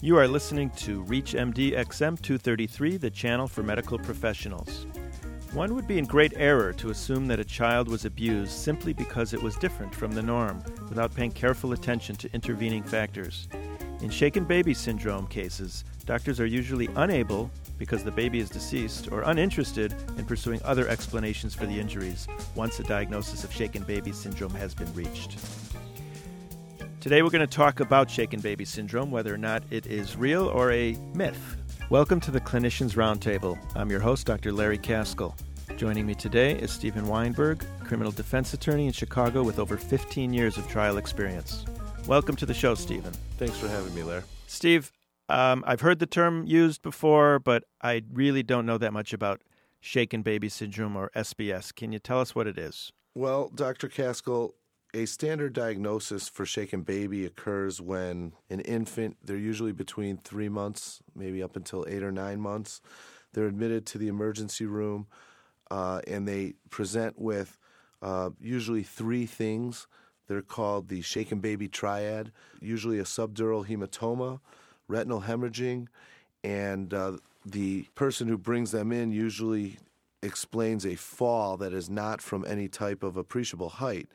You are listening to ReachMD XM 233, the channel for medical professionals. One would be in great error to assume that a child was abused simply because it was different from the norm, without paying careful attention to intervening factors. In shaken baby syndrome cases, doctors are usually unable, because the baby is deceased, or uninterested in pursuing other explanations for the injuries once a diagnosis of shaken baby syndrome has been reached. Today we're going to talk about shaken baby syndrome, whether or not it is real or a myth. Welcome to the Clinicians Roundtable. I'm your host, Dr. Larry Kaskel. Joining me today is Stephen Weinberg, criminal defense attorney in Chicago with over 15 years of trial experience. Welcome to the show, Stephen. Thanks for having me, Larry. Steve, um, I've heard the term used before, but I really don't know that much about shaken baby syndrome or SBS. Can you tell us what it is? Well, Dr. Kaskel, a standard diagnosis for shaken baby occurs when an infant, they're usually between three months, maybe up until eight or nine months, they're admitted to the emergency room uh, and they present with uh, usually three things. They're called the shaken baby triad, usually a subdural hematoma, retinal hemorrhaging, and uh, the person who brings them in usually explains a fall that is not from any type of appreciable height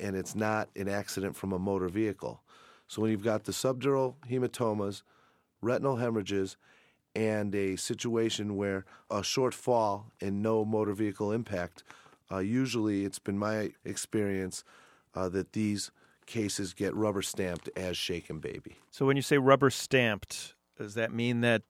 and it's not an accident from a motor vehicle. So when you've got the subdural hematomas, retinal hemorrhages, and a situation where a short fall and no motor vehicle impact, uh, usually it's been my experience uh, that these cases get rubber stamped as shaken baby. So when you say rubber stamped, does that mean that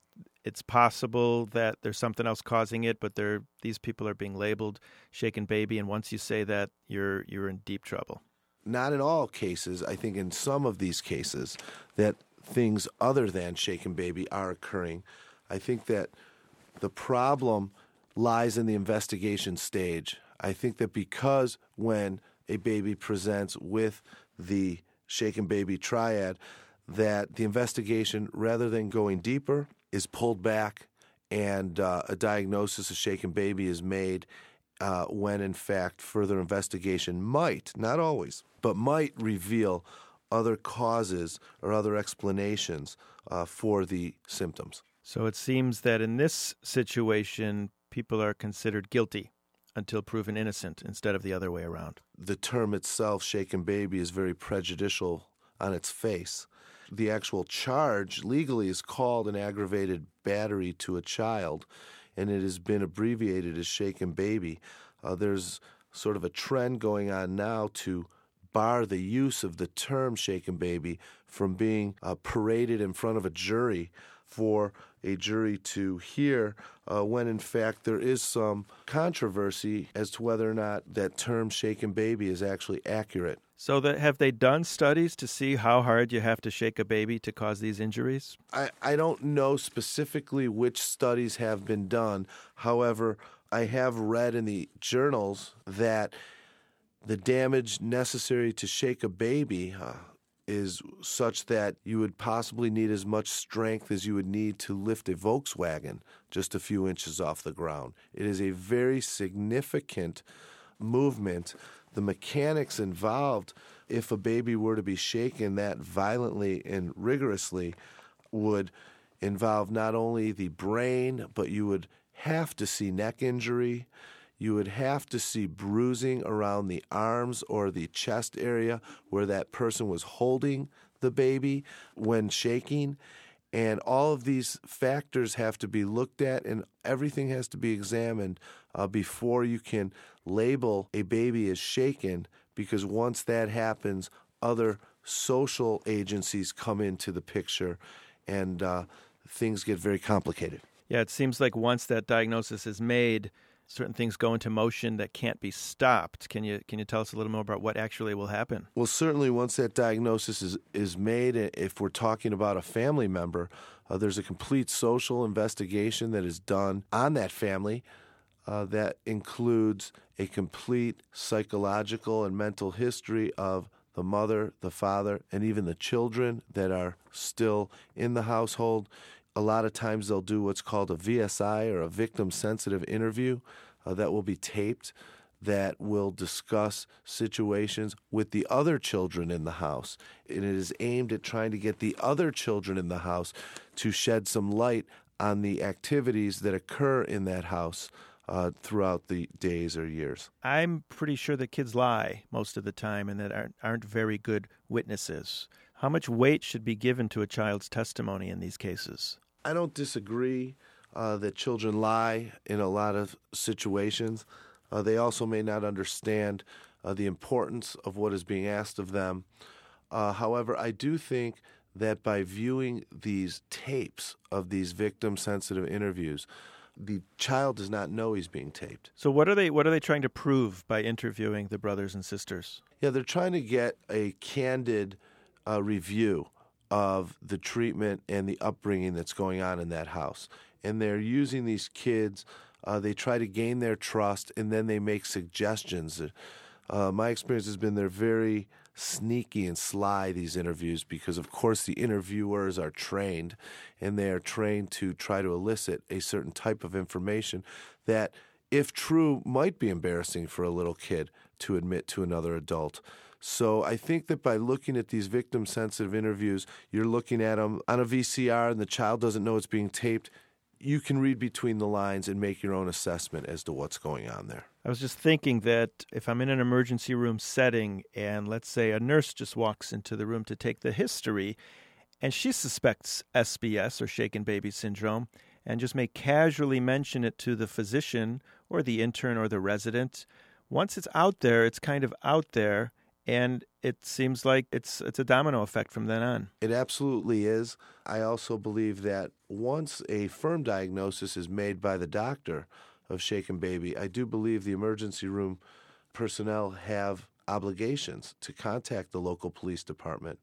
it's possible that there's something else causing it, but they're, these people are being labeled shaken baby, and once you say that, you're you're in deep trouble. Not in all cases. I think in some of these cases that things other than shaken baby are occurring. I think that the problem lies in the investigation stage. I think that because when a baby presents with the shaken baby triad, that the investigation, rather than going deeper, is pulled back and uh, a diagnosis of shaken baby is made uh, when in fact further investigation might, not always, but might reveal other causes or other explanations uh, for the symptoms. So it seems that in this situation, people are considered guilty until proven innocent instead of the other way around. The term itself, shaken baby, is very prejudicial on its face the actual charge legally is called an aggravated battery to a child, and it has been abbreviated as shaken baby. Uh, there's sort of a trend going on now to bar the use of the term shaken baby from being uh, paraded in front of a jury for a jury to hear uh, when in fact there is some controversy as to whether or not that term shaken baby is actually accurate. So that have they done studies to see how hard you have to shake a baby to cause these injuries? I, I don't know specifically which studies have been done. However, I have read in the journals that the damage necessary to shake a baby uh, is such that you would possibly need as much strength as you would need to lift a Volkswagen just a few inches off the ground. It is a very significant movement the mechanics involved if a baby were to be shaken that violently and rigorously would involve not only the brain, but you would have to see neck injury. You would have to see bruising around the arms or the chest area where that person was holding the baby when shaking. And all of these factors have to be looked at, and everything has to be examined uh, before you can label a baby as shaken, because once that happens, other social agencies come into the picture, and uh, things get very complicated. Yeah, it seems like once that diagnosis is made, certain things go into motion that can't be stopped. Can you can you tell us a little more about what actually will happen? Well, certainly once that diagnosis is is made, if we're talking about a family member, uh, there's a complete social investigation that is done on that family. Uh, that includes a complete psychological and mental history of the mother, the father, and even the children that are still in the household a lot of times they'll do what's called a VSI or a victim sensitive interview uh, that will be taped. that will discuss situations with the other children in the house. And it is aimed at trying to get the other children in the house to shed some light on the activities that occur in that house uh, throughout the days or years. I'm pretty sure that kids lie most of the time and that aren't, aren't very good witnesses. How much weight should be given to a child's testimony in these cases? I don't disagree uh, that children lie in a lot of situations. Uh, they also may not understand uh, the importance of what is being asked of them. Uh, however, I do think that by viewing these tapes of these victim sensitive interviews, the child does not know he's being taped. So what are they what are they trying to prove by interviewing the brothers and sisters? Yeah, they're trying to get a candid uh, review of the treatment and the upbringing that's going on in that house. And they're using these kids uh, they try to gain their trust and then they make suggestions. Uh, my experience has been they're very sneaky and sly, these interviews, because of course the interviewers are trained and they are trained to try to elicit a certain type of information that, if true, might be embarrassing for a little kid to admit to another adult. So I think that by looking at these victim sensitive interviews, you're looking at them on a VCR and the child doesn't know it's being taped you can read between the lines and make your own assessment as to what's going on there. I was just thinking that if I'm in an emergency room setting and let's say a nurse just walks into the room to take the history and she suspects SBS or shaken baby syndrome and just may casually mention it to the physician or the intern or the resident, once it's out there, it's kind of out there and it seems like it's it's a domino effect from then on. It absolutely is. I also believe that once a firm diagnosis is made by the doctor of shaken baby, I do believe the emergency room personnel have obligations to contact the local police department,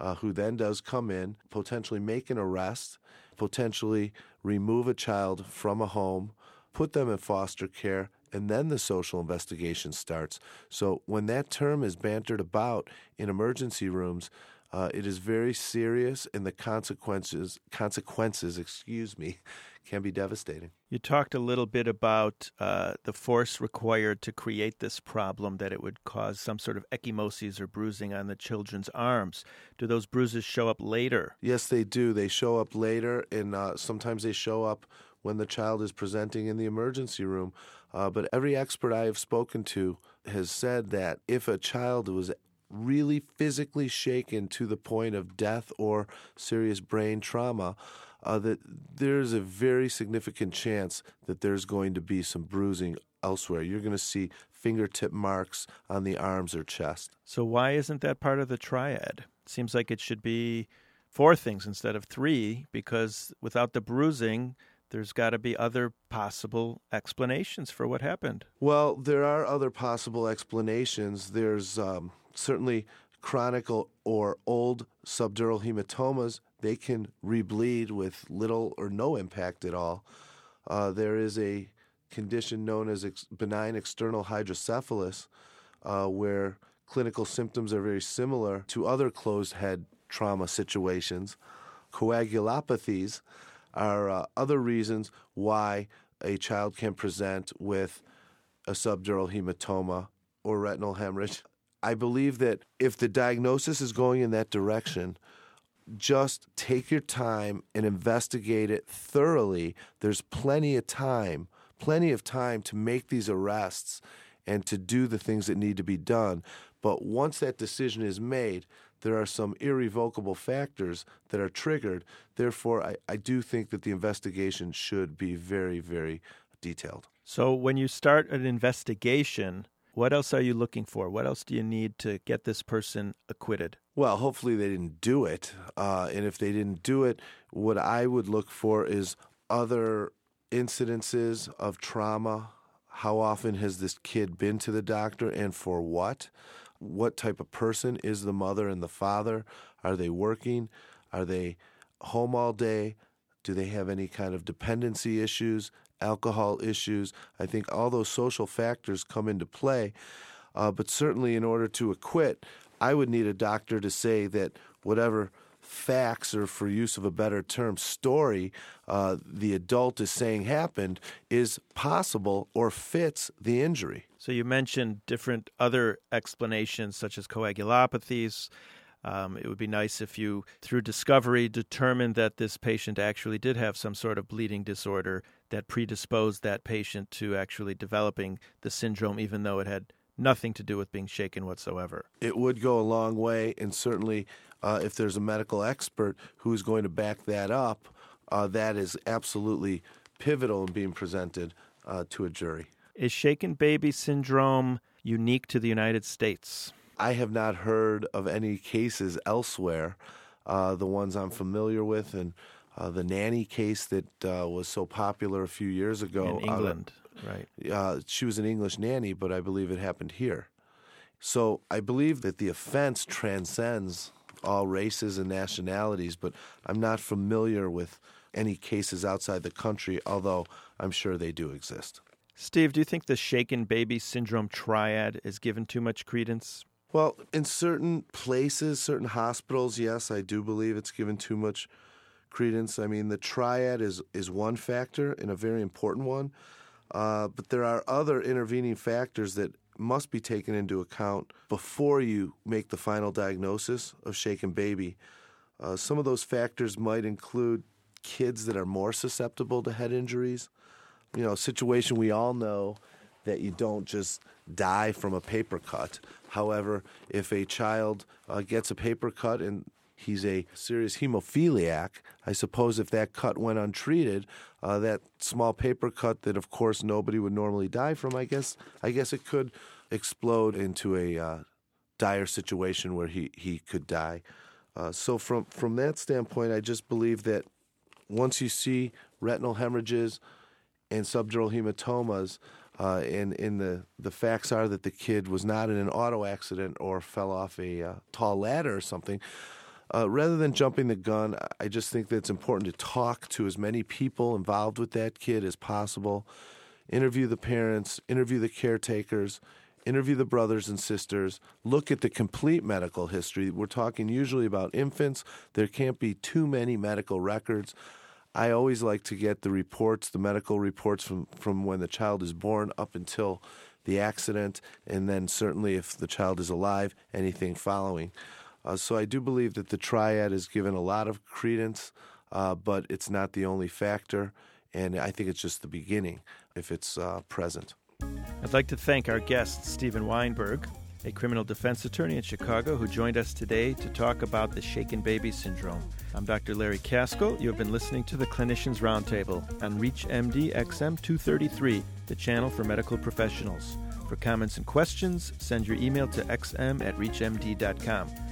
uh, who then does come in, potentially make an arrest, potentially remove a child from a home, put them in foster care, and then the social investigation starts. So when that term is bantered about in emergency rooms, uh, it is very serious, and the consequences consequences, excuse me, can be devastating. You talked a little bit about uh, the force required to create this problem, that it would cause some sort of ecchymosis or bruising on the children's arms. Do those bruises show up later? Yes, they do. They show up later, and uh, sometimes they show up when the child is presenting in the emergency room. Uh, but every expert I have spoken to has said that if a child was really physically shaken to the point of death or serious brain trauma, uh, that there's a very significant chance that there's going to be some bruising elsewhere. You're going to see fingertip marks on the arms or chest. So, why isn't that part of the triad? Seems like it should be four things instead of three, because without the bruising, there's got to be other possible explanations for what happened. Well, there are other possible explanations. There's um, certainly chronic or old subdural hematomas. They can rebleed with little or no impact at all. Uh, there is a condition known as ex- benign external hydrocephalus, uh, where clinical symptoms are very similar to other closed head trauma situations. Coagulopathies are uh, other reasons why a child can present with a subdural hematoma or retinal hemorrhage. I believe that if the diagnosis is going in that direction, just take your time and investigate it thoroughly. There's plenty of time, plenty of time to make these arrests and to do the things that need to be done. But once that decision is made, there are some irrevocable factors that are triggered. Therefore, I, I do think that the investigation should be very, very detailed. So, when you start an investigation, what else are you looking for? What else do you need to get this person acquitted? Well, hopefully they didn't do it. Uh, and if they didn't do it, what I would look for is other incidences of trauma. How often has this kid been to the doctor and for what? What type of person is the mother and the father? Are they working? Are they home all day? Do they have any kind of dependency issues, alcohol issues? I think all those social factors come into play. Uh, but certainly, in order to acquit, I would need a doctor to say that whatever facts, or for use of a better term, story, uh, the adult is saying happened is possible or fits the injury. So you mentioned different other explanations, such as coagulopathies. Um, it would be nice if you, through discovery, determined that this patient actually did have some sort of bleeding disorder that predisposed that patient to actually developing the syndrome, even though it had nothing to do with being shaken whatsoever. It would go a long way, and certainly uh, if there's a medical expert who's going to back that up, uh, that is absolutely pivotal in being presented uh, to a jury. Is shaken baby syndrome unique to the United States? I have not heard of any cases elsewhere. Uh, the ones I'm familiar with, and uh, the nanny case that uh, was so popular a few years ago in England, right? Uh, she was an English nanny, but I believe it happened here. So I believe that the offense transcends all races and nationalities, but I'm not familiar with any cases outside the country, although I'm sure they do exist. Steve, do you think the shaken baby syndrome triad is given too much credence? Well, in certain places, certain hospitals, yes, I do believe it's given too much credence. I mean, the triad is is one factor and a very important one, uh, but there are other intervening factors that must be taken into account before you make the final diagnosis of shaken baby. Uh, some of those factors might include kids that are more susceptible to head injuries. You know, a situation we all know that you don't just die from a paper cut. However, if a child uh, gets a paper cut and he's a serious hemophiliac, I suppose if that cut went untreated, uh, that small paper cut that, of course, nobody would normally die from, I guess, I guess it could explode into a uh, dire situation where he, he could die. Uh, so from from that standpoint, I just believe that once you see retinal hemorrhages and subdural hematomas, uh, and, and the, the facts are that the kid was not in an auto accident or fell off a uh, tall ladder or something. Uh, rather than jumping the gun, I just think that it's important to talk to as many people involved with that kid as possible. Interview the parents, interview the caretakers, interview the brothers and sisters, look at the complete medical history. We're talking usually about infants. There can't be too many medical records. I always like to get the reports, the medical reports from, from when the child is born up until the accident, and then certainly if the child is alive, anything following. Uh, so I do believe that the triad is given a lot of credence, uh, but it's not the only factor, and I think it's just the beginning if it's uh, present. I'd like to thank our guest, Steven Weinberg, a criminal defense attorney in Chicago who joined us today to talk about the shaken baby syndrome. I'm Dr. Larry Kaskel. You have been listening to the Clinicians Roundtable on ReachMD XM 233, the channel for medical professionals. For comments and questions, send your email to xm at reachmd.com.